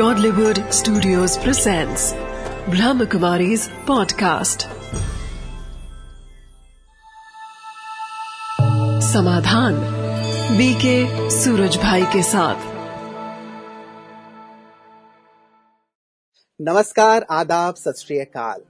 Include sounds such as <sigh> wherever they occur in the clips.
Godlywood Studios presents Brahmakumari's podcast. Samadhan BK Suraj भाई के साथ। नमस्कार, आदाब, सत श्री अकाल।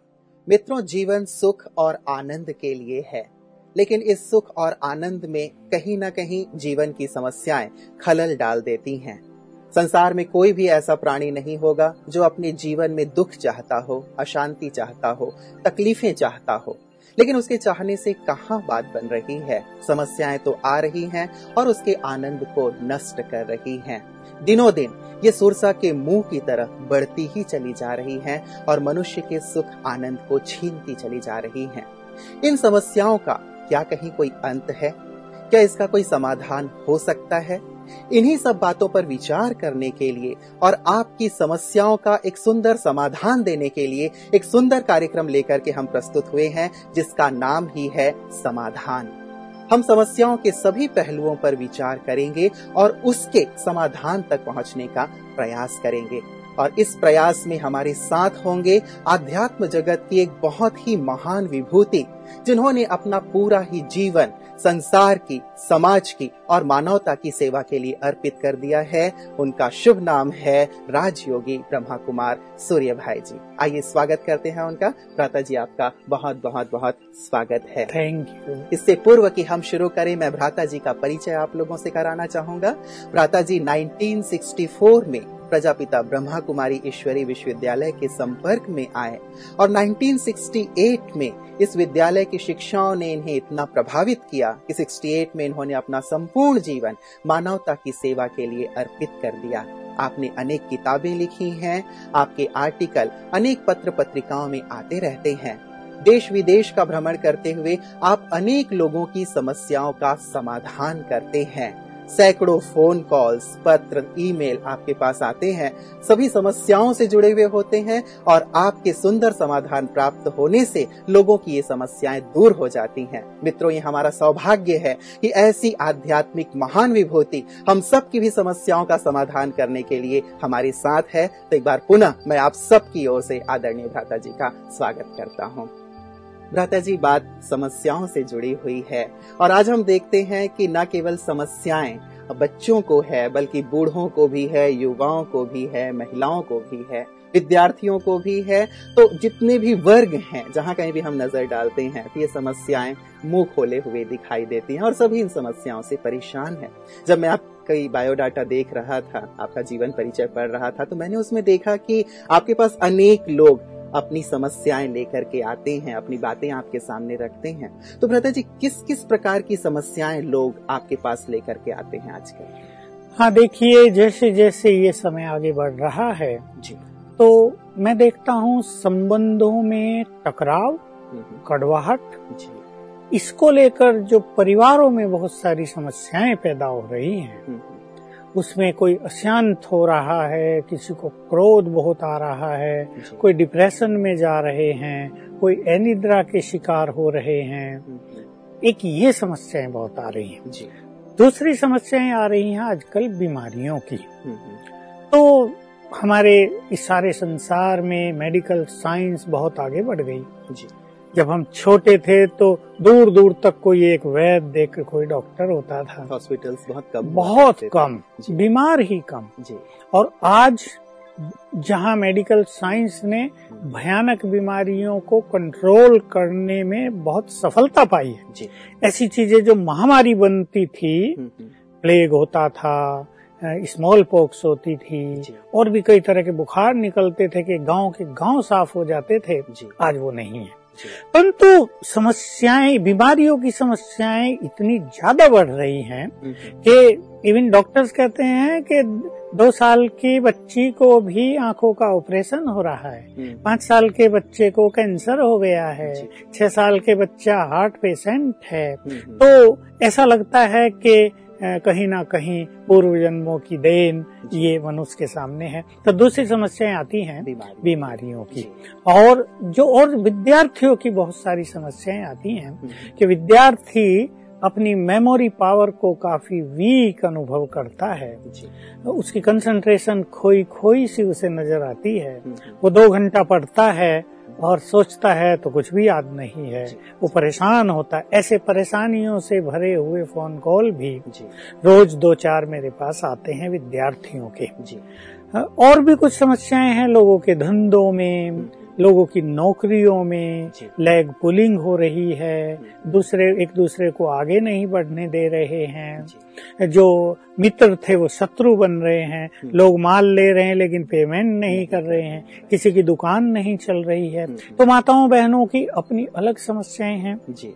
मित्रों, जीवन सुख और आनंद के लिए है। लेकिन इस सुख और आनंद में कहीं ना कहीं जीवन की समस्याएँ खलल डाल देती हैं। संसार में कोई भी ऐसा प्राणी नहीं होगा जो अपने जीवन में दुख चाहता हो, अशांति चाहता हो, तकलीफें चाहता हो। लेकिन उसके चाहने से कहाँ बात बन रही है? समस्याएँ तो आ रही हैं और उसके आनंद को नष्ट कर रही हैं। दिनों दिन ये सुरसा के मुँह की तरफ़ बढ़ती ही चली जा रही हैं और मनुष्य के सुख आनंद को छीनती चली जा रही हैं। इन समस्याओं का क्या कहीं कोई अंत है? क्या इसका कोई समाधान हो सकता है? इन्हीं सब बातों पर विचार करने के लिए और आपकी समस्याओं का एक सुंदर समाधान देने के लिए एक सुंदर कार्यक्रम लेकर के हम प्रस्तुत हुए हैं, जिसका नाम ही है समाधान। हम समस्याओं के सभी पहलुओं पर विचार करेंगे और उसके समाधान तक पहुँचने का प्रयास करेंगे। और इस प्रयास में हमारे साथ होंगे आध्यात्म जगत की एक बहुत ही महान विभूति जिन्होंने अपना पूरा ही जीवन संसार की समाज की और मानवता की सेवा के लिए अर्पित कर दिया है। उनका शुभ नाम है राजयोगी ब्रह्मा कुमार सूर्य भाई जी। आइए स्वागत करते हैं उनका। भ्राता जी आपका बहुत बहुत बहुत स्वागत है। थैंक यू इससे पूर्व कि हम शुरू करें मैं भ्राता जी का परिचय आप लोगों से कराना चाहूँगा। भ्राता जी 1964 में प्रजापिता ब्रह्मा कुमारी ईश्वरी विश्वविद्यालय के संपर्क में आए और 1968 में इस विद्यालय की शिक्षाओं ने इन्हें इतना प्रभावित किया कि 68 में इन्होंने अपना संपूर्ण जीवन मानवता की सेवा के लिए अर्पित कर दिया। आपने अनेक किताबें लिखी हैं, आपके आर्टिकल अनेक पत्र पत्रिकाओं में आते रहते हैं। देश विदेश का भ्रमण करते हुए आप अनेक लोगों की समस्याओं का समाधान करते हैं। सैकड़ों फ़ोन कॉल्स पत्र ईमेल आपके पास आते हैं। सभी समस्याओं से जुड़े हुए होते हैं और आपके सुंदर समाधान प्राप्त होने से लोगों की ये समस्याएँ दूर हो जाती हैं। मित्रों, ये हमारा सौभाग्य है कि ऐसी आध्यात्मिक महान विभूति हम सब की भी समस्याओं का समाधान करने के लिए हमारे साथ है। तो एक बार पुनः मैं आप सबकी ओर से आदरणीय भ्राता जी का स्वागत करता हूँ। भ्राता जी बात समस्याओं से जुड़ी हुई है और आज हम देखते हैं कि न केवल समस्याएँ बच्चों को है, बल्कि बूढ़ों को भी है, युवाओं को भी है, महिलाओं को भी है, विद्यार्थियों को भी है। तो जितने भी वर्ग हैं, जहाँ कहीं भी हम नज़र डालते हैं तो ये समस्याएँ मुँह खोले हुए दिखाई देती हैं और सभी इन समस्याओं से परेशान हैं। जब मैं आप कई बायोडाटा देख रहा था, आपका जीवन परिचय पढ़ रहा था तो मैंने उसमें देखा कि आपके पास अनेक लोग अपनी समस्याएँ लेकर के आते हैं अपनी बातें आपके सामने रखते हैं। तो भ्रता जी किस किस प्रकार की समस्याएँ लोग आपके पास लेकर के आते हैं आजकल? हाँ देखिए जैसे जैसे ये समय आगे बढ़ रहा है जी। तो मैं देखता हूँ संबंधों में टकराव हम्म, कड़वाहट जी। इसको लेकर जो परिवारों में बहुत सारी समस्याएँ पैदा हो रही हैं हम्म, उसमें कोई अशांत हो रहा है किसी को क्रोध बहुत आ रहा है कोई डिप्रेशन में जा रहे हैं कोई अनिद्रा के शिकार हो रहे हैं हम्म, एक ये समस्याएँ बहुत आ रही हैं। दूसरी समस्याएँ आ रही हैं आजकल बीमारियों की। हम्म, तो हमारे इस सारे संसार में मेडिकल साइंस बहुत आगे बढ़ गई। जी। जब हम छोटे थे तो दूर दूर तक कोई एक वैद्य देख कोई डॉक्टर होता था। हॉस्पिटल्स बहुत कम बहुत कम बीमार ही कम। जी। और आज जहाँ मेडिकल साइंस ने भयानक बीमारियों को कंट्रोल करने में बहुत सफलता पाई है। जी। ऐसी चीज़ें जो महामारी बनती थी हम्म, हम्म, प्लेग होता था स्मॉल पॉक्स होती थी और भी कई तरह के बुखार निकलते थे कि गाँव के गाँव साफ़ हो जाते थे। जी। आज वो नहीं है। परंतु समस्याएँ बीमारियों की समस्याएँ इतनी ज़्यादा बढ़ रही हैं हम्म, कि इवन डॉक्टर्स कहते हैं कि दो साल की बच्ची को भी आँखों का ऑपरेशन हो रहा है। पाँच साल के बच्चे को कैंसर हो गया है। छह साल के बच्चा हार्ट पेशेंट है। हम्म, हम्म, तो ऐसा लगता है कि कहीं ना कहीं पूर्व जन्मों की देन ये मनुष्य के सामने है। तो दूसरी समस्याएँ आती हैं बीमारियों की। और जो और विद्यार्थियों की बहुत सारी समस्याएँ आती हैं हम्म, कि विद्यार्थी अपनी मेमोरी पावर को काफ़ी वीक अनुभव करता है। जी। उसकी कंसंट्रेशन खोई खोई सी उसे नज़र आती है। हम्म, वो दो घंटा पढ़ता है और सोचता है तो कुछ भी याद नहीं है। वो परेशान होता है। ऐसे परेशानियों से भरे हुए फ़ोन कॉल भी जी। रोज दो चार मेरे पास आते हैं विद्यार्थियों के। जी। और भी कुछ समस्याएँ हैं लोगों के धंधों में। लोगों की नौकरियों में। लेग पुलिंग हो रही है। दूसरे एक दूसरे को आगे नहीं बढ़ने दे रहे हैं। जो। मित्र थे वो शत्रु बन रहे हैं। लोग माल ले रहे हैं लेकिन पेमेंट नहीं कर रहे हैं। किसी की दुकान नहीं चल रही है। तो माताओं बहनों की अपनी अलग समस्याएँ हैं। जी।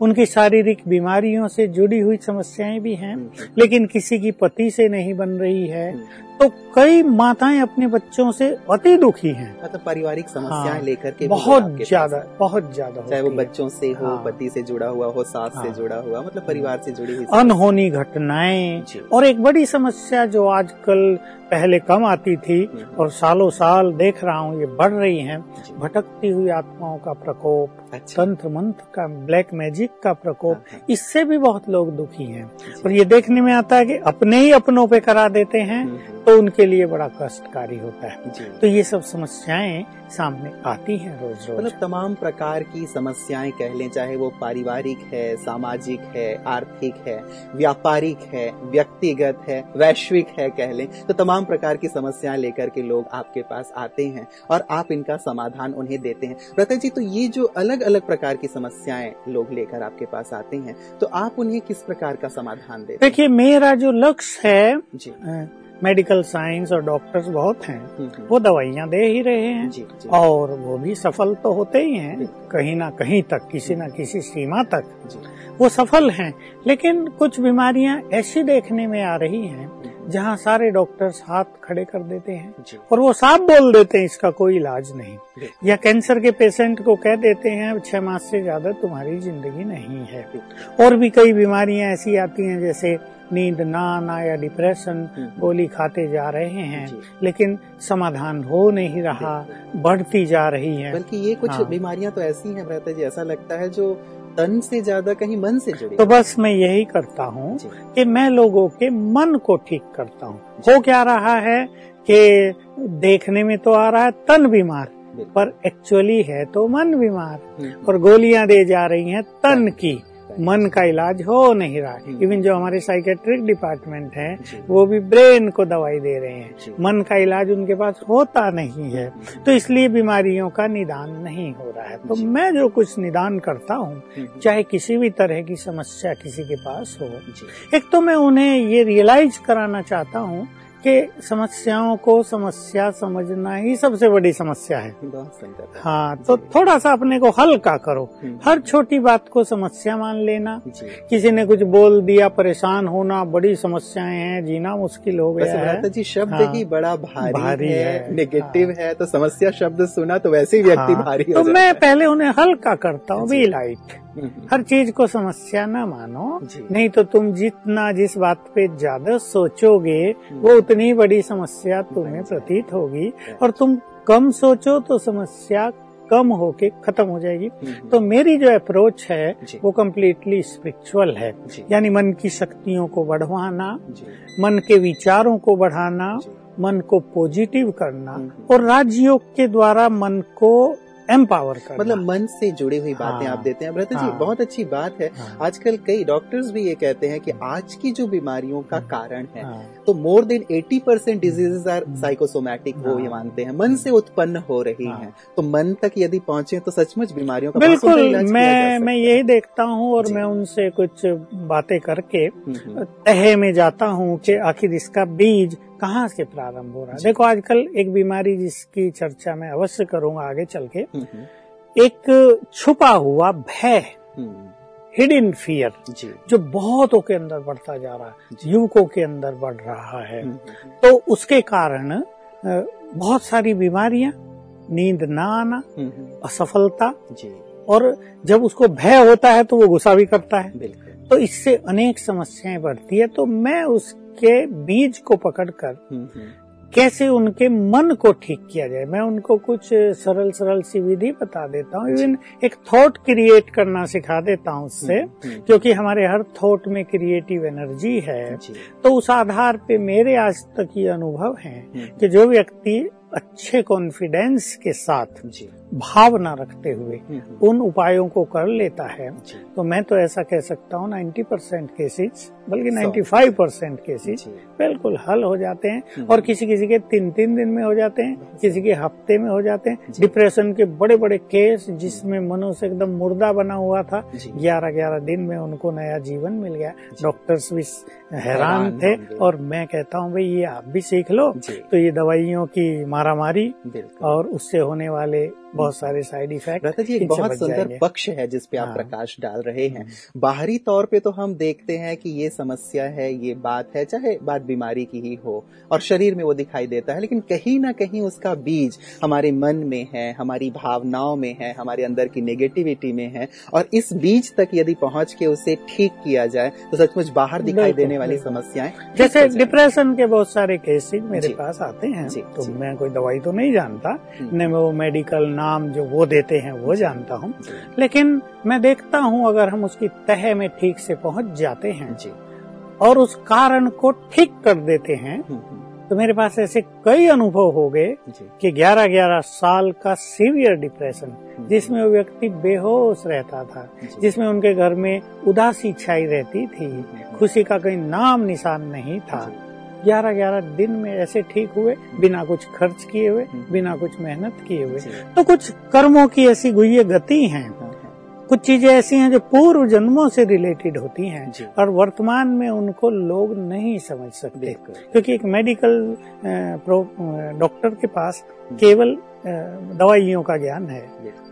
उनकी शारीरिक बीमारियों से जुड़ी हुई समस्याएँ भी हैं। हम्म, लेकिन किसी की पति से नहीं बन रही है। हम्म। तो कई माताएँ अपने बच्चों से अति दुखी हैं मतलब पारिवारिक समस्याएँ हाँ, लेकर के बहुत ज़्यादा। बहुत ज़्यादा चाहे वो बच्चों से हो हाँ। पति से जुड़ा हुआ हो सास हाँ, से। जुड़ा हुआ मतलब परिवार से जुड़ी हुई अनहोनी घटनाएँ और एक बड़ी समस्या जो आजकल पहले कम आती थी हम्म। और सालों साल देख रहा हूँ ये बढ़ रही है भटकती हुई आत्माओं का प्रकोप अच्छा तंत्र मंत्र का ब्लैक मैजिक का प्रकोप हाँ, हाँ। इससे भी बहुत लोग दुखी हैं और ये देखने में आता है कि अपने ही अपनों पे करा देते हैं हम्म, हम्म, तो उनके लिए बड़ा कष्टकारी होता है। तो ये सब समस्याएँ सामने आती हैं रोज रोज मतलब तमाम प्रकार की समस्याएँ कह लें चाहे वो पारिवारिक है सामाजिक है आर्थिक है व्यापारिक है व्यक्तिगत है वैश्विक है कह लें तो तमाम प्रकार की समस्याएँ लेकर के लोग आपके पास आते हैं और आप इनका समाधान उन्हें देते हैं। रता जी तो ये जो अलग अलग प्रकार की समस्याएँ लोग लेकर आपके पास आते हैं तो आप उन्हें किस प्रकार का समाधान देते देखिए मेरा जो लक्ष्य है जी। मेडिकल साइंस और डॉक्टर्स बहुत हैं। हम्म, हम्म, वो दवाइयाँ दे ही रहे हैं। जी जी। और वो भी सफल तो होते ही हैं। कहीं ना कहीं तक किसी ना किसी सीमा तक। वो सफल हैं। लेकिन कुछ बीमारियाँ ऐसी देखने में आ रही हैं जहाँ सारे डॉक्टर्स हाथ खड़े कर देते हैं और वो साफ़ बोल देते हैं इसका कोई इलाज नहीं। या कैंसर के पेशेंट को कह देते हैं छह मास से ज़्यादा तुम्हारी ज़िंदगी नहीं है। और भी कई बीमारियाँ ऐसी आती हैं जैसे नींद ना आना या डिप्रेशन हम्म। गोली खाते जा रहे हैं लेकिन समाधान हो नहीं रहा बढ़ती जा रही है। बल्कि ये कुछ हाँ। बीमारियाँ तो ऐसी हैं भ्राता जी ऐसा लगता है जो तन से ज़्यादा कहीं मन से जुड़ी तो बस मैं यही करता हूँ कि मैं लोगों के मन को ठीक करता हूँ। हो क्या रहा है कि देखने में तो आ रहा है तन बीमार पर एक्चुअली है तो मन बीमार हम्म, और गोलियाँ दे जा रही हैं तन। की। मन का इलाज हो नहीं रहा। हम्म। इवन जो हमारे साइकेट्रिक डिपार्टमेंट है वो भी ब्रेन को दवाई दे रहे हैं। मन का इलाज उनके पास होता नहीं है। तो इसलिए बीमारियों का निदान नहीं हो रहा है। तो मैं जो कुछ निदान करता हूँ हम्म, चाहे किसी भी तरह की समस्या किसी के पास हो एक तो मैं उन्हें ये रियलाइज़ कराना चाहता हूँ कि समस्याओं को समस्या समझना ही सबसे बड़ी समस्या है। हाँ। तो थोड़ा सा अपने को हल्का करो। हम्म। हर छोटी बात को समस्या मान लेना। किसी ने कुछ बोल दिया परेशान होना बड़ी समस्याएँ हैं जीना मुश्किल हो गया है। जी शब्द हाँ। ही बड़ा भारी, भारी है, है, नेगेटिव हाँ। है तो समस्या शब्द सुना तो वैसे ही व्यक्ति हाँ, भारी तो मैं पहले उन्हें हल्का करता हूँ। बी लाइट हम्म, हर चीज़ को समस्या न मानो। नहीं तो तुम जितना जिस बात पे ज़्यादा सोचोगे वो उतनी बड़ी समस्या तुम्हें प्रतीत होगी और तुम कम सोचो तो समस्या कम होके खत्म हो जाएगी। हम्म, तो मेरी जो अप्रोच है वो कम्प्लीटली स्पिरिचुअल है। यानी मन की शक्तियों को बढ़वाना मन के विचारों को बढ़ाना मन को पॉजिटिव करना हम्म। और राजयोग के द्वारा मन को एम्पावर करना। मतलब मन से जुड़ी हुई बातें हाँ। आप देते हैं। भ्राता जी हाँ। बहुत अच्छी बात है। हाँ। आजकल कई डॉक्टर्स भी ये कहते हैं कि आज की जो बीमारियों का कारण है हाँ, तो more than 80 percent diseases are psychosomatic वो हाँ। ये मानते हैं। मन से उत्पन्न हो रही हाँ। हैं। तो मन तक यदि पहुँचे तो सचमुच बीमारियों का बिल्कुल मैं मैं यही देखता हूँ और मैं उनसे कुछ बातें करके हम्म, हम्म, तहे में जाता हूँ कि आखिर इसका बीज कहाँ से प्रारंभ हो रहा है? देखो आजकल एक बीमारी जिसकी चर्चा मैं अवश्य करूँगा आगे चल के। हम्म, हम्म, एक छुपा हुआ भय हम्म, हिडन फियर जो। बहुतों के अंदर बढ़ता जा रहा है युवकों के अंदर बढ़ रहा है। हम्म, तो उसके कारण बहुत सारी बीमारियाँ नींद ना आना हम्म, हम्म, असफलता जी। और जब उसको भय होता है तो वो गुस्सा भी करता है। तो इससे अनेक समस्याएँ बढ़ती है। तो मैं उसके बीज को पकड़कर हम्म, हम्म, कैसे उनके मन को ठीक किया जाए? मैं उनको कुछ सरल सरल सी विधि बता देता हूँ। इवन एक थॉट क्रिएट करना सिखा देता हूँ उससे हम्म, क्योंकि हमारे हर थॉट में क्रिएटिव एनर्जी है। तो उस आधार पे मेरे आज तक ये अनुभव है कि जो व्यक्ति अच्छे कॉन्फिडेंस के साथ भावना रखते हुए हम्म, उन उपायों को कर लेता है। तो मैं तो ऐसा कह सकता हूँ 90 परसेंट केसेज बल्कि सौ। 95 परसेंट केसेज बिल्कुल हल हो जाते हैं हम्म। और किसी किसी के तीन तीन दिन में हो जाते हैं किसी के हफ़्ते में हो जाते हैं। डिप्रेशन के बड़े बड़े केस जिसमें मनुष्य एकदम मुर्दा बना हुआ था ग्यारह ग्यारह दिन में उनको नया जीवन मिल गया। डॉक्टर्स भी हैरान थे और मैं कहता हूँ भाई ये आप भी सीख लो। तो ये दवाइयों की मारामारी और उससे होने वाले बहुत सारे साइड इफ़ेक्ट जी एक बहुत सुंदर पक्ष है जिस पे आप हाँ। प्रकाश डाल रहे हैं। बाहरी तौर पे तो हम देखते हैं कि ये समस्या है ये बात है चाहे बात बीमारी की ही हो और शरीर में वो दिखाई देता है लेकिन कहीं ना कहीं उसका बीज हमारे मन में है हमारी भावनाओं में है हमारे अंदर की नेगेटिविटी में है और इस बीज तक यदि पहुँच के उसे ठीक किया जाए तो सचमुच बाहर दिखाई देने वाली समस्याएँ जैसे डिप्रेशन के बहुत सारे केसेस मेरे पास आते हैं तो मैं कोई दवाई तो नहीं जानता हम्म। न मैं वो मेडिकल नाम जो वो देते हैं वो जानता हूँ। लेकिन मैं देखता हूँ अगर हम उसकी तह में ठीक से पहुँच जाते हैं जी। और उस कारण को ठीक कर देते हैं हम्म, हम्म, तो मेरे पास ऐसे कई अनुभव हो गए कि 11-11 साल का सीवियर डिप्रेशन जिसमें वो व्यक्ति बेहोश रहता था जिसमें उनके घर में उदासी छाई रहती थी खुशी का कोई नाम निशान नहीं था। ग्यारह ग्यारह दिन में ऐसे ठीक हुए बिना कुछ खर्च किए हुए हम्म। बिना कुछ मेहनत किए हुए। तो कुछ कर्मों की ऐसी गुहे गति हैं। हाँ, हाँ, कुछ चीज़ें ऐसी हैं जो पूर्व जन्मों से रिलेटेड होती हैं और वर्तमान में उनको लोग नहीं समझ सकते। क्योंकि एक मेडिकल डॉक्टर के पास केवल अ, दवाइयों का ज्ञान है।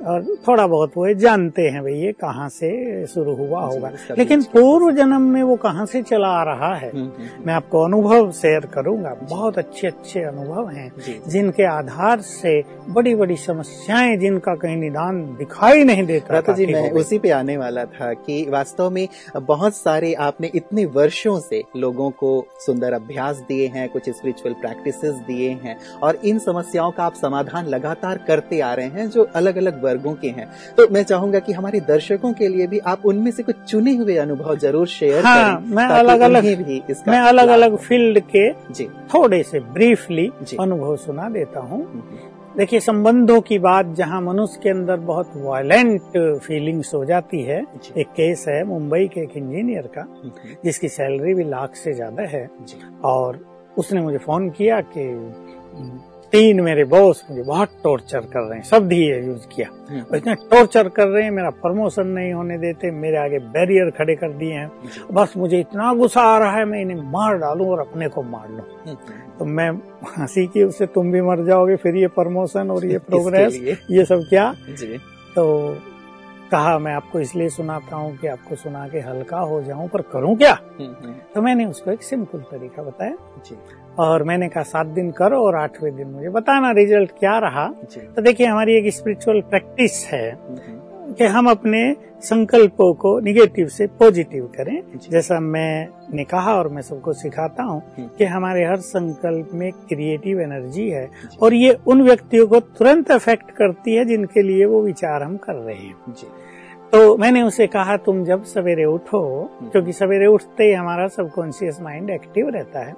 और थोड़ा बहुत वो जानते हैं भाई ये कहाँ से शुरू हुआ होगा। लेकिन पूर्व जन्म में वो कहाँ से चला आ रहा है हम्म, हम्म, मैं आपको अनुभव शेयर करूँगा। बहुत अच्छे अच्छे अनुभव हैं जिनके आधार से बड़ी बड़ी समस्याएँ जिनका कहीं निदान दिखाई नहीं देता था जी मैं उसी पे आने वाला था कि वास्तव में बहुत सारे आपने इतने वर्षों से लोगों को सुंदर अभ्यास दिए हैं कुछ स्पिरिचुअल प्रैक्टिसेस दिए हैं और इन समस्याओं का आप समाधान लगातार करते आ रहे हैं जो अलग अलग वर्गों के हैं। तो मैं चाहूँगा कि हमारे दर्शकों के लिए भी आप उनमें से कुछ चुने हुए अनुभव ज़रूर शेयर हाँ, करें मैं अलग-अलग- भी इसका मैं अलग अलग फ़ील्ड के जी। थोड़े से ब्रीफली अनुभव सुना देता हूँ। हम्म, देखिए संबंधों की बात जहाँ मनुष्य के अंदर बहुत वायलेंट फीलिंग्स हो जाती है एक केस है मुंबई के एक इंजीनियर का हम्म, जिसकी सैलरी भी लाख से ज़्यादा है और उसने मुझे फ़ोन किया कि तीन मेरे बॉस मुझे बहुत टॉर्चर कर रहे हैं। शब्द ही यूज़ किया। हम्म, और इतने टॉर्चर कर रहे हैं मेरा प्रमोशन नहीं होने देते मेरे आगे बैरियर खड़े कर दिए हैं। बस मुझे इतना गुस्सा आ रहा है मैं इन्हें मार डालूं और अपने को मार लूँ। हम्म, हम्म, तो मैं हँसी की उससे तुम भी मर जाओगे फिर ये प्रमोशन और ये <laughs> प्रोग्रेस ये सब क्या? तो कहा मैं आपको इसलिए सुनाता हूँ कि आपको सुना के हल्का हो जाऊँ पर करूँ क्या? तो मैंने उसको एक सिंपल तरीका बताया। जी। और मैंने कहा सात दिन करो और आठवें दिन मुझे बताना रिज़ल्ट क्या रहा। तो देखिए हमारी एक स्पिरिचुअल प्रैक्टिस है कि हम अपने संकल्पों को निगेटिव से पॉजिटिव करें। जैसा मैंने कहा और मैं सबको सिखाता हूँ हम्म। कि हमारे हर संकल्प में क्रिएटिव एनर्जी है और ये उन व्यक्तियों को तुरंत अफेक्ट करती है जिनके लिए वो विचार हम कर रहे हैं। जी। तो मैंने उसे कहा तुम जब सवेरे उठो क्योंकि सवेरे उठते ही हमारा सबकॉन्शियस माइंड एक्टिव रहता है।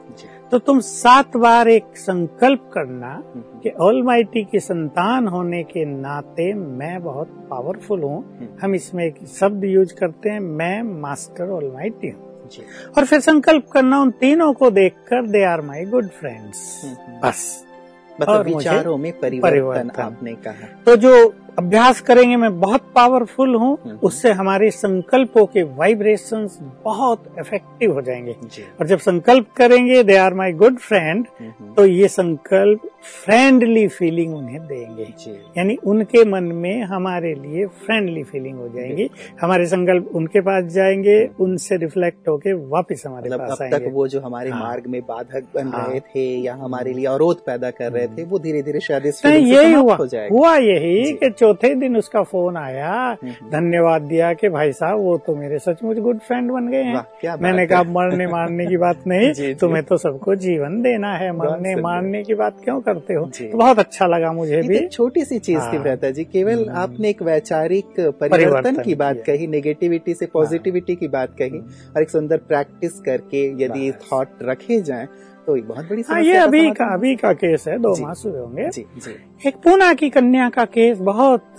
तो तुम सात बार एक संकल्प करना हम्म, कि ऑलमाइटी की संतान होने के नाते मैं बहुत पावरफुल हूँ। हम्म, हम इसमें एक शब्द यूज़ करते हैं मैं मास्टर ऑलमाइटी हूँ। और फिर संकल्प करना उन तीनों को देखकर they are my good friends hmm, hmm. बस। मतलब विचारों में परिवर्तन परिवर्तन। आपने कहा। तो जो अभ्यास करेंगे मैं बहुत पावरफुल हूँ हम्म। उससे हमारे संकल्पों के वाइब्रेशन बहुत इफ़ेक्टिव हो जाएँगे। और जब संकल्प करेंगे they are my good friend hmm, hmm, तो ये संकल्प फ्रेंडली फीलिंग उन्हें देंगे। यानी उनके मन में हमारे लिए फ्रेंडली फीलिंग हो जाएँगी। हमारे संकल्प उनके पास जाएँगे उनसे रिफ्लेक्ट होके वापस हमारे मतलब पास अब तक वो जो हमारे हाँ। मार्ग में बाधक बन हाँ। रहे थे या हमारे लिए अवरोध पैदा कर रहे थे वो धीरे धीरे शायद यही हुआ। हुआ यही। कि चौथे दिन उसका फ़ोन आया हम्म। धन्यवाद दिया कि भाई साहब वो तो मेरे सचमुच गुड फ्रेंड बन गए हैं। मैंने कहा मरने मारने की बात नहीं <laughs> तुम्हें तो सबको जीवन देना है मरने मारने की बात क्यों करते हो? तो बहुत अच्छा लगा मुझे भी। तो छोटी सी चीज़ थी हाँ। भ्राता जी केवल हम्म। आपने एक वैचारिक परिवर्तन परिवर्तन की बात कही नेगेटिविटी से पॉजिटिविटी की बात कही और एक सुंदर प्रैक्टिस करके यदि थॉट रखे जाएँ तो एक बहुत बड़ी हाँ ये अभी का अभी का केस है दो माह मास हुए होंगे। जी जी। एक पूना की कन्या का केस बहुत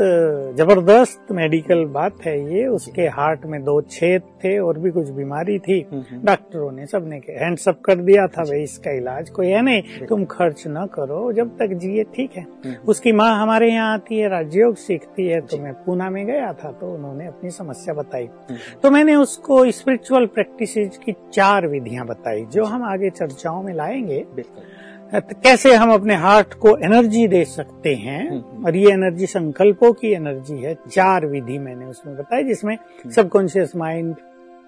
ज़बरदस्त मेडिकल बात है ये उसके हार्ट में दो छेद थे और भी कुछ बीमारी थी हम्म, हम्म। डॉक्टरों ने सबने हैंड्स अप कर दिया था भाई इसका इलाज कोई है नहीं तुम खर्च न करो जब तक जिए ठीक है हम्म। उसकी माँ हमारे यहाँ आती है राजयोग सीखती है तो मैं पूना में गया था तो उन्होंने अपनी समस्या बताई। तो मैंने उसको स्पिरिचुअल प्रैक्टिस की चार विधियाँ बताई जो हम आगे चर्चाओं में लाएँगे तो कैसे हम अपने हार्ट को एनर्जी दे सकते हैं। और ये एनर्जी संकल्पों की एनर्जी है चार विधि मैंने उसमें बताई जिसमें। सबकॉन्शियस माइंड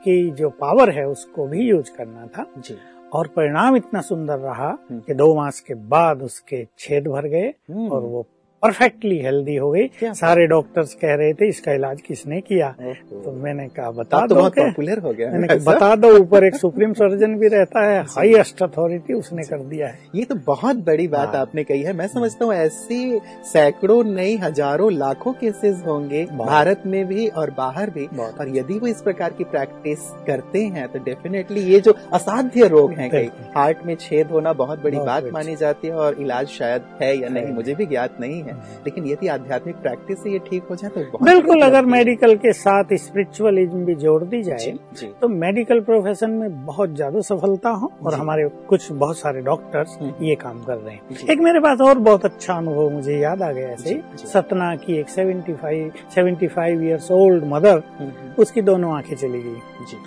की जो पावर है उसको भी यूज़ करना था जी और परिणाम इतना सुंदर रहा हम्म। कि दो मास के बाद उसके छेद भर गए हम्म। और वो परफेक्टली हेल्दी हो गई। सारे डॉक्टर्स कह रहे थे इसका इलाज किसने किया। तो मैंने कहा बता तो दो बहुत पॉपुलर हो गया। मैंने कहा बता दो ऊपर एक सुप्रीम सर्जन भी रहता है हाईएस्ट अथॉरिटी उसने कर दिया है। ये तो बहुत बड़ी बात हाँ। आपने कही है। मैं समझता हूँ ऐसे सैकड़ों नहीं हज़ारों लाखों केसेस होंगे भारत में भी और बाहर भी। और यदि वो इस प्रकार की प्रैक्टिस करते हैं तो डेफिनेटली ये जो असाध्य रोग है कई हार्ट में छेद होना बहुत बड़ी बात मानी जाती है और इलाज शायद है या नहीं मुझे भी ज्ञात नहीं है लेकिन यदि आध्यात्मिक प्रैक्टिस से ये ठीक हो जाए तो बिल्कुल अगर मेडिकल के साथ स्पिरिचुअलिज्म भी जोड़ दी जाए जी जी तो मेडिकल प्रोफेशन में बहुत ज़्यादा सफलता हो और। हमारे कुछ बहुत सारे डॉक्टर्स हम्म। ये काम कर रहे हैं। एक मेरे पास और बहुत अच्छा अनुभव मुझे याद आ गया ऐसे। सतना की एक 75 75 years old mother hmm, hmm, उसकी दोनों आँखें चली गई जी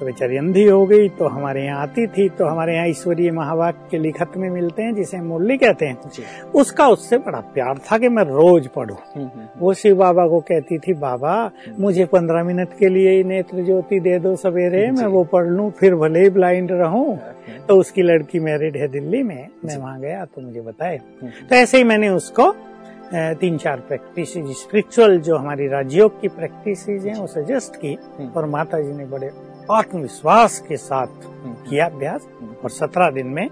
तो बेचारी अंधी हो गई तो हमारे यहाँ आती थी तो हमारे यहाँ ईश्वरीय महावाक्य के लिखत में मिलते हैं जिसे मुरली कहते हैं। उसका उससे बड़ा प्यार था कि मैं रोज पढ़ूं। हम्म, हम्म, वो शिव बाबा को कहती थी बाबा मुझे पंद्रह मिनट के लिए ही नेत्र ज्योति दे दो सवेरे मैं वो पढ़ लू फिर भले ही ब्लाइंड रहूँ। हम्म, तो उसकी लड़की मैरिड है दिल्ली में मैं वहाँ गया तो मुझे बताए। हम्म, तो ऐसे ही मैंने उसको तीन चार प्रैक्टिस स्पिरिचुअल जो हमारी राजयोग की प्रैक्टिस हैं वो सजेस्ट की हम्म। और माता जी ने बड़े आत्मविश्वास के साथ हम्म, किया अभ्यास हम्म, और सत्रह दिन में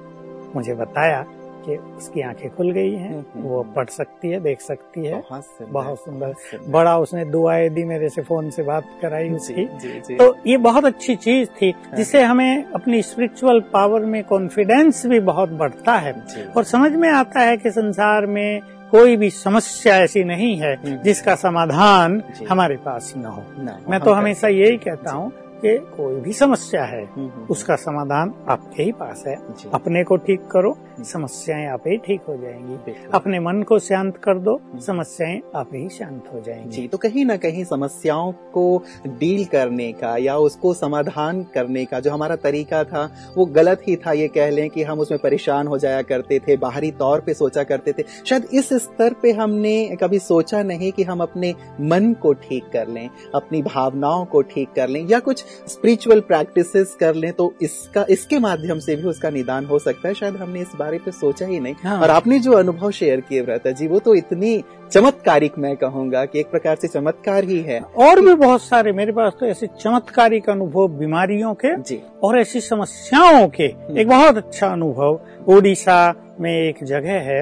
मुझे बताया कि उसकी आँखें खुल गई हैं हम्म, वो पढ़ सकती है देख सकती है। बहुत सुंदर। बड़ा उसने दुआएँ दी मेरे से फ़ोन से बात कराई उसकी। जी जी। तो ये बहुत अच्छी चीज़ थी जिससे हमें अपनी स्पिरिचुअल पावर में कॉन्फिडेंस भी बहुत बढ़ता है। और समझ में आता है कि संसार में कोई भी समस्या ऐसी नहीं है। जिसका समाधान हमारे पास न हो। मैं तो हमेशा यही कहता हूँ कि कोई भी समस्या है हम्म, हम्म, उसका समाधान आपके ही पास है। अपने को ठीक करो समस्याएँ आप ही ठीक हो जाएँगी। अपने मन को शांत कर दो समस्याएँ आप ही शांत हो जाएँगी। जी तो कहीं ना कहीं समस्याओं को डील करने का या उसको समाधान करने का जो हमारा तरीका था वो गलत ही था ये कह लें कि हम उसमें परेशान हो जाया करते थे बाहरी तौर पे सोचा करते थे। शायद इस स्तर पे हमने कभी सोचा नहीं कि हम अपने मन को ठीक कर लें अपनी भावनाओं को ठीक कर लें या कुछ स्पिरिचुअल प्रैक्टिसेस कर लें तो इसका इसके माध्यम से भी उसका निदान हो सकता है। शायद हमने इस बारे पे सोचा ही नहीं। हाँ। और आपने जो अनुभव शेयर किए व्रता जी वो तो इतनी चमत्कारिक मैं कहूँगा कि एक प्रकार से चमत्कार ही है। और भी बहुत सारे मेरे पास तो ऐसे चमत्कारिक अनुभव बीमारियों के जी। और ऐसी समस्याओं के एक बहुत अच्छा अनुभव। ओडिशा में एक जगह है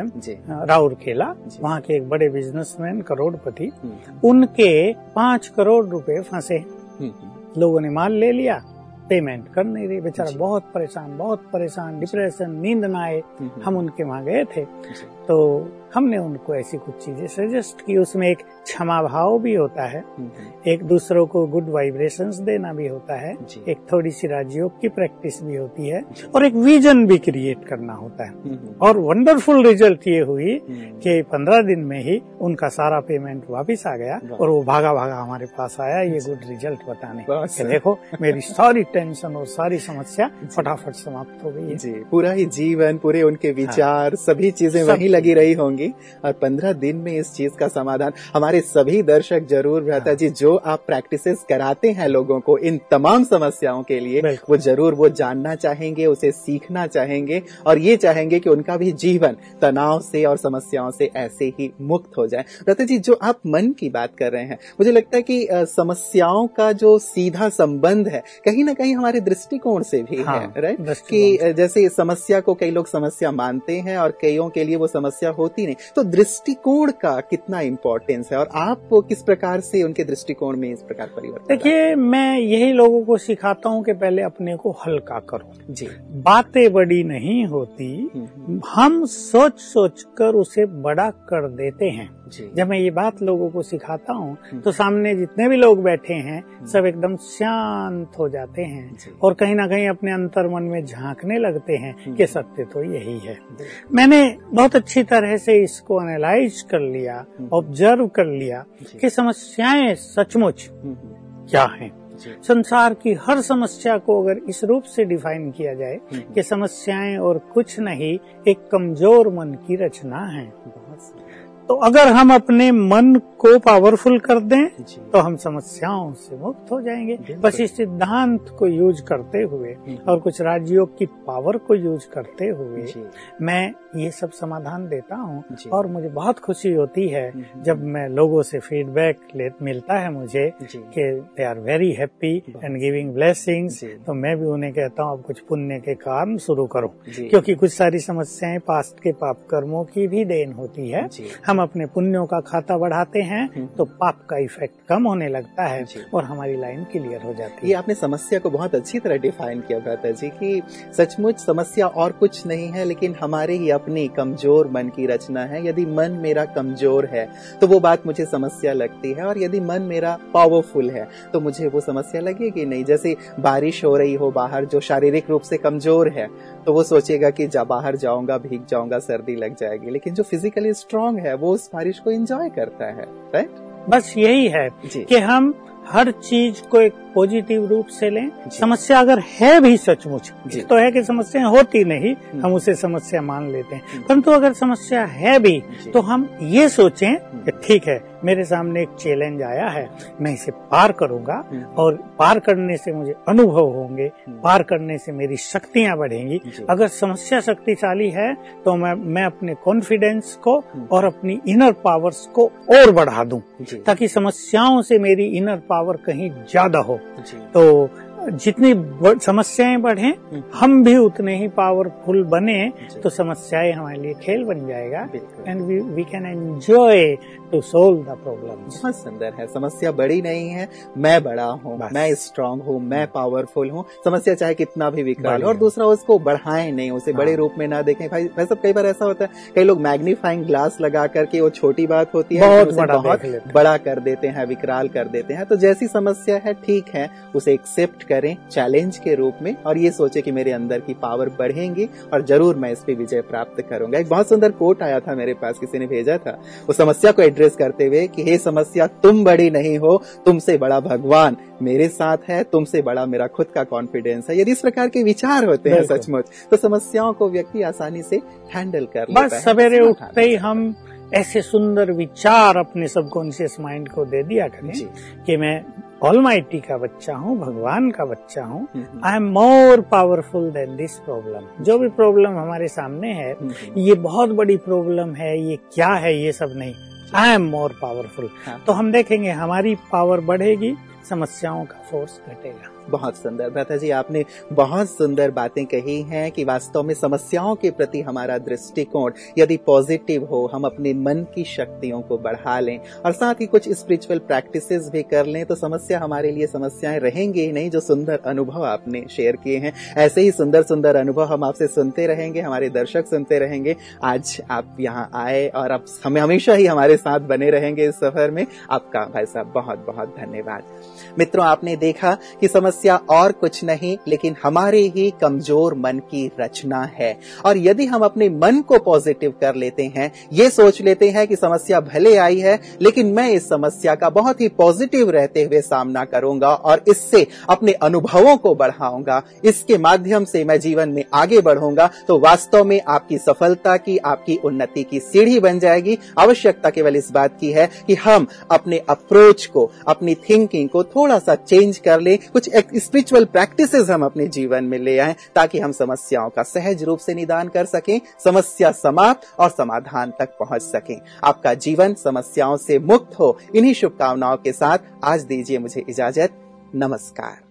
राउरकेला वहाँ के एक बड़े बिजनेसमैन करोड़पति हम्म, उनके पाँच करोड़ रुपए फंसे हम्म, हम्म, लोगों ने माल ले लिया पेमेंट कर नहीं रही। बेचारा बहुत परेशान बहुत परेशान डिप्रेशन नींद ना आए। हम्म, हम उनके वहाँ गए थे। तो हमने उनको ऐसी कुछ चीज़ें सजेस्ट की। उसमें एक क्षमा भाव भी होता है हम्म, एक दूसरों को गुड वाइब्रेशंस देना भी होता है एक थोड़ी सी राजयोग की प्रैक्टिस भी होती है और एक विजन भी क्रिएट करना होता है। हम्म, और वंडरफुल रिज़ल्ट ये हुई हम्म, कि पंद्रह दिन में ही उनका सारा पेमेंट वापस आ गया और वो भागा भागा हमारे पास आया ये गुड रिज़ल्ट बताने। कि देखो मेरी सारी टेंशन और सारी समस्या फटाफट समाप्त हो गई है। पूरा ही जीवन पूरे उनके विचार हाँ, सभी चीज़ें वही लगी रही होंगी। और पंद्रह दिन में इस चीज़ का समाधान हमारे सभी दर्शक ज़रूर भ्राता। जी जो आप प्रैक्टिसेस कराते हैं लोगों को इन तमाम समस्याओं के लिए वो ज़रूर वो जानना चाहेंगे उसे सीखना चाहेंगे और ये चाहेंगे कि उनका भी जीवन तनाव से और समस्याओं से ऐसे ही मुक्त हो जाए। भ्राता जी जो आप मन की बात कर रहे हैं मुझे लगता है कि समस्याओं का जो सीधा संबंध है कहीं ना कहीं हमारे दृष्टिकोण से भी हाँ, है राइट कि जैसे समस्या को कई लोग समस्या मानते हैं और कईयों के लिए वो समस्या होती नहीं। तो दृष्टिकोण का कितना इम्पोर्टेंस है और आप किस प्रकार से उनके दृष्टिकोण में इस प्रकार परिवर्तन देखिए मैं यही लोगों को सिखाता हूँ कि पहले अपने को हल्का करो जी बातें बड़ी नहीं होती। हम सोच सोच कर उसे बड़ा कर देते हैं जब मैं ये बात लोगों को सिखाता हूँ हम्म। तो सामने जितने भी लोग बैठे हैं हम्म। सब एकदम शांत हो जाते हैं और कहीं ना कहीं अपने अंतर मन में झांकने लगते हैं हम्म। कि सत्य तो यही है मैंने बहुत अच्छी तरह से इसको एनालाइज कर लिया ऑब्ज़र्व कर लिया कि समस्याएँ सचमुच क्या हैं। संसार की हर समस्या को अगर इस रूप से डिफाइन किया जाए कि समस्याएँ और कुछ नहीं एक कमज़ोर मन की रचना है। तो अगर हम अपने मन को पावरफुल कर दें तो हम समस्याओं से मुक्त हो जाएँगे। बस इस सिद्धांत को यूज़ करते हुए हम्म। और कुछ राज्यों की पावर को यूज़ करते हुए मैं ये सब समाधान देता हूँ और मुझे बहुत खुशी होती है हम्म। जब मैं लोगों से फीडबैक मिलता है मुझे कि they are very happy and giving blessings तो मैं भी उन्हें कहता हूँ अब कुछ पुण्य के काम शुरू करो। क्योंकि कुछ सारी समस्याएँ पास्ट के पाप कर्मों की भी देन होती है। हम हम अपने पुण्यों का खाता बढ़ाते हैं हम्म। तो पाप का इफ़ेक्ट कम होने लगता है और हमारी लाइन क्लियर हो जाती है। ये आपने समस्या को बहुत अच्छी तरह डिफाइन किया भ्राता जी कि सचमुच समस्या और कुछ नहीं है लेकिन हमारे ही अपनी कमज़ोर मन की रचना है। यदि मन मेरा कमज़ोर है तो वो बात मुझे समस्या लगती है और यदि मन मेरा पावरफुल है तो मुझे वो समस्या लगेगी नहीं। जैसे बारिश हो रही हो बाहर जो शारीरिक रूप से कमज़ोर है तो वो सोचेगा कि जा बाहर जाऊँगा भीग जाऊँगा सर्दी लग जाएगी। लेकिन जो फिजिकली स्ट्रांग है वो उस बारिश को एंजॉय करता है राइट बस यही है कि हम हर चीज़ को एक पॉजिटिव रूप से लें। समस्या अगर है भी सचमुच तो है कि समस्या होती नहीं हम्म। हम उसे समस्या मान लेते हैं। हम्म। परंतु अगर समस्या है भी तो हम ये सोचें कि ठीक है मेरे सामने एक चैलेंज आया है मैं इसे पार करूँगा हम्म। और पार करने से मुझे अनुभव होंगे पार करने से मेरी शक्तियाँ बढ़ेंगी। अगर समस्या शक्तिशाली है तो मैं मैं अपने कॉन्फिडेंस को और अपनी इनर पावर्स को और बढ़ा दूँ ताकि समस्याओं से मेरी इनर पावर कहीं ज़्यादा हो तो जितनी समस्याएँ बढ़े हम्म। हम भी उतने ही पावरफुल बने तो समस्याएँ हमारे लिए खेल बन जाएगा। And we can enjoy to solve the problem बहुत सुंदर है। समस्या बड़ी नहीं है। मैं बड़ा हूँ। मैं स्ट्रांग हूँ। मैं पावरफुल हूँ। समस्या चाहे कितना भी विकराल और दूसरा उसको बढ़ाए नहीं उसे हाँ। बड़े रूप में ना देखें। भाई भाई सब कई बार ऐसा होता है कई लोग मैग्नीफाइंग ग्लास लगा करके वो छोटी बात होती है बहुत बड़ा बहुत बड़ा कर देते हैं विकराल कर देते हैं। तो जैसी समस्या है ठीक है उसे एक्सेप्ट करें चैलेंज के रूप में और ये सोचे कि मेरे अंदर की पावर बढ़ेंगी और ज़रूर मैं इस पे विजय प्राप्त करूँगा। एक बहुत सुंदर कोट आया था मेरे पास किसी ने भेजा था। उस समस्या को एड्रेस करते हुए कि हे समस्या तुम बड़ी नहीं हो तुमसे बड़ा भगवान मेरे साथ है तुमसे बड़ा मेरा खुद का कॉन्फिडेंस है। यदि इस प्रकार के विचार होते हैं सचमुच तो समस्याओं को व्यक्ति आसानी से हैंडल कर बस सवेरे उठते ही हम ऐसे सुंदर विचार अपने सबकॉन्शियस माइंड को दे दिया करें कि मैं ऑलमाइटी का बच्चा हूँ भगवान का बच्चा हूँ। I am more powerful than this problem जो भी प्रॉब्लम हमारे सामने है हम्म। ये बहुत बड़ी प्रॉब्लम है ये क्या है ये सब नहीं। आई एम मोर पावरफुल तो हम देखेंगे हमारी पावर बढ़ेगी समस्याओं का फोर्स घटेगा। बहुत सुंदर। भ्राता जी, आपने बहुत सुंदर बातें कही हैं कि वास्तव में समस्याओं के प्रति हमारा दृष्टिकोण यदि पॉजिटिव हो, हम अपने मन की शक्तियों को बढ़ा लें और साथ ही कुछ स्पिरिचुअल प्रैक्टिसेस भी कर लें तो समस्या हमारे लिए समस्याएँ रहेंगे ही नहीं जो सुंदर अनुभव आपने शेयर किए हैं। ऐसे ही सुंदर सुंदर अनुभव हम आपसे सुनते रहेंगे, हमारे दर्शक सुनते रहेंगे। आज आप यहाँ आए और आप हमें हमेशा ही हमारे साथ बने रहेंगे इस सफ़र में। आपका भाई साहब, बहुत बहुत धन्यवाद। मित्रों, आपने देखा कि समस्या और कुछ नहीं, लेकिन हमारे ही कमज़ोर मन की रचना है। और यदि हम अपने मन को पॉजिटिव कर लेते हैं, ये सोच लेते हैं कि समस्या भले आई है, लेकिन मैं इस समस्या का बहुत ही पॉजिटिव रहते हुए सामना करूँगा और इससे अपने अनुभवों को बढ़ाऊँगा। इसके माध्यम से मैं जीवन में आगे बढ़ूँगा तो वास्तव में आपकी सफलता की, आपकी उन्नति की सीढ़ी बन जाएगी। आवश्यकता केवल इस बात की है कि हम अपने अप्रोच को, अपनी थिंकिंग को थोड़ा सा चेंज कर ले। कुछ स्पिरिचुअल प्रैक्टिसेस हम अपने जीवन में ले आए ताकि हम समस्याओं का सहज रूप से निदान कर सकें, समस्या समाप्त और समाधान तक पहुँच सकें। आपका जीवन समस्याओं से मुक्त हो। इन्हीं शुभकामनाओं के साथ आज दीजिए मुझे इजाज़त। नमस्कार।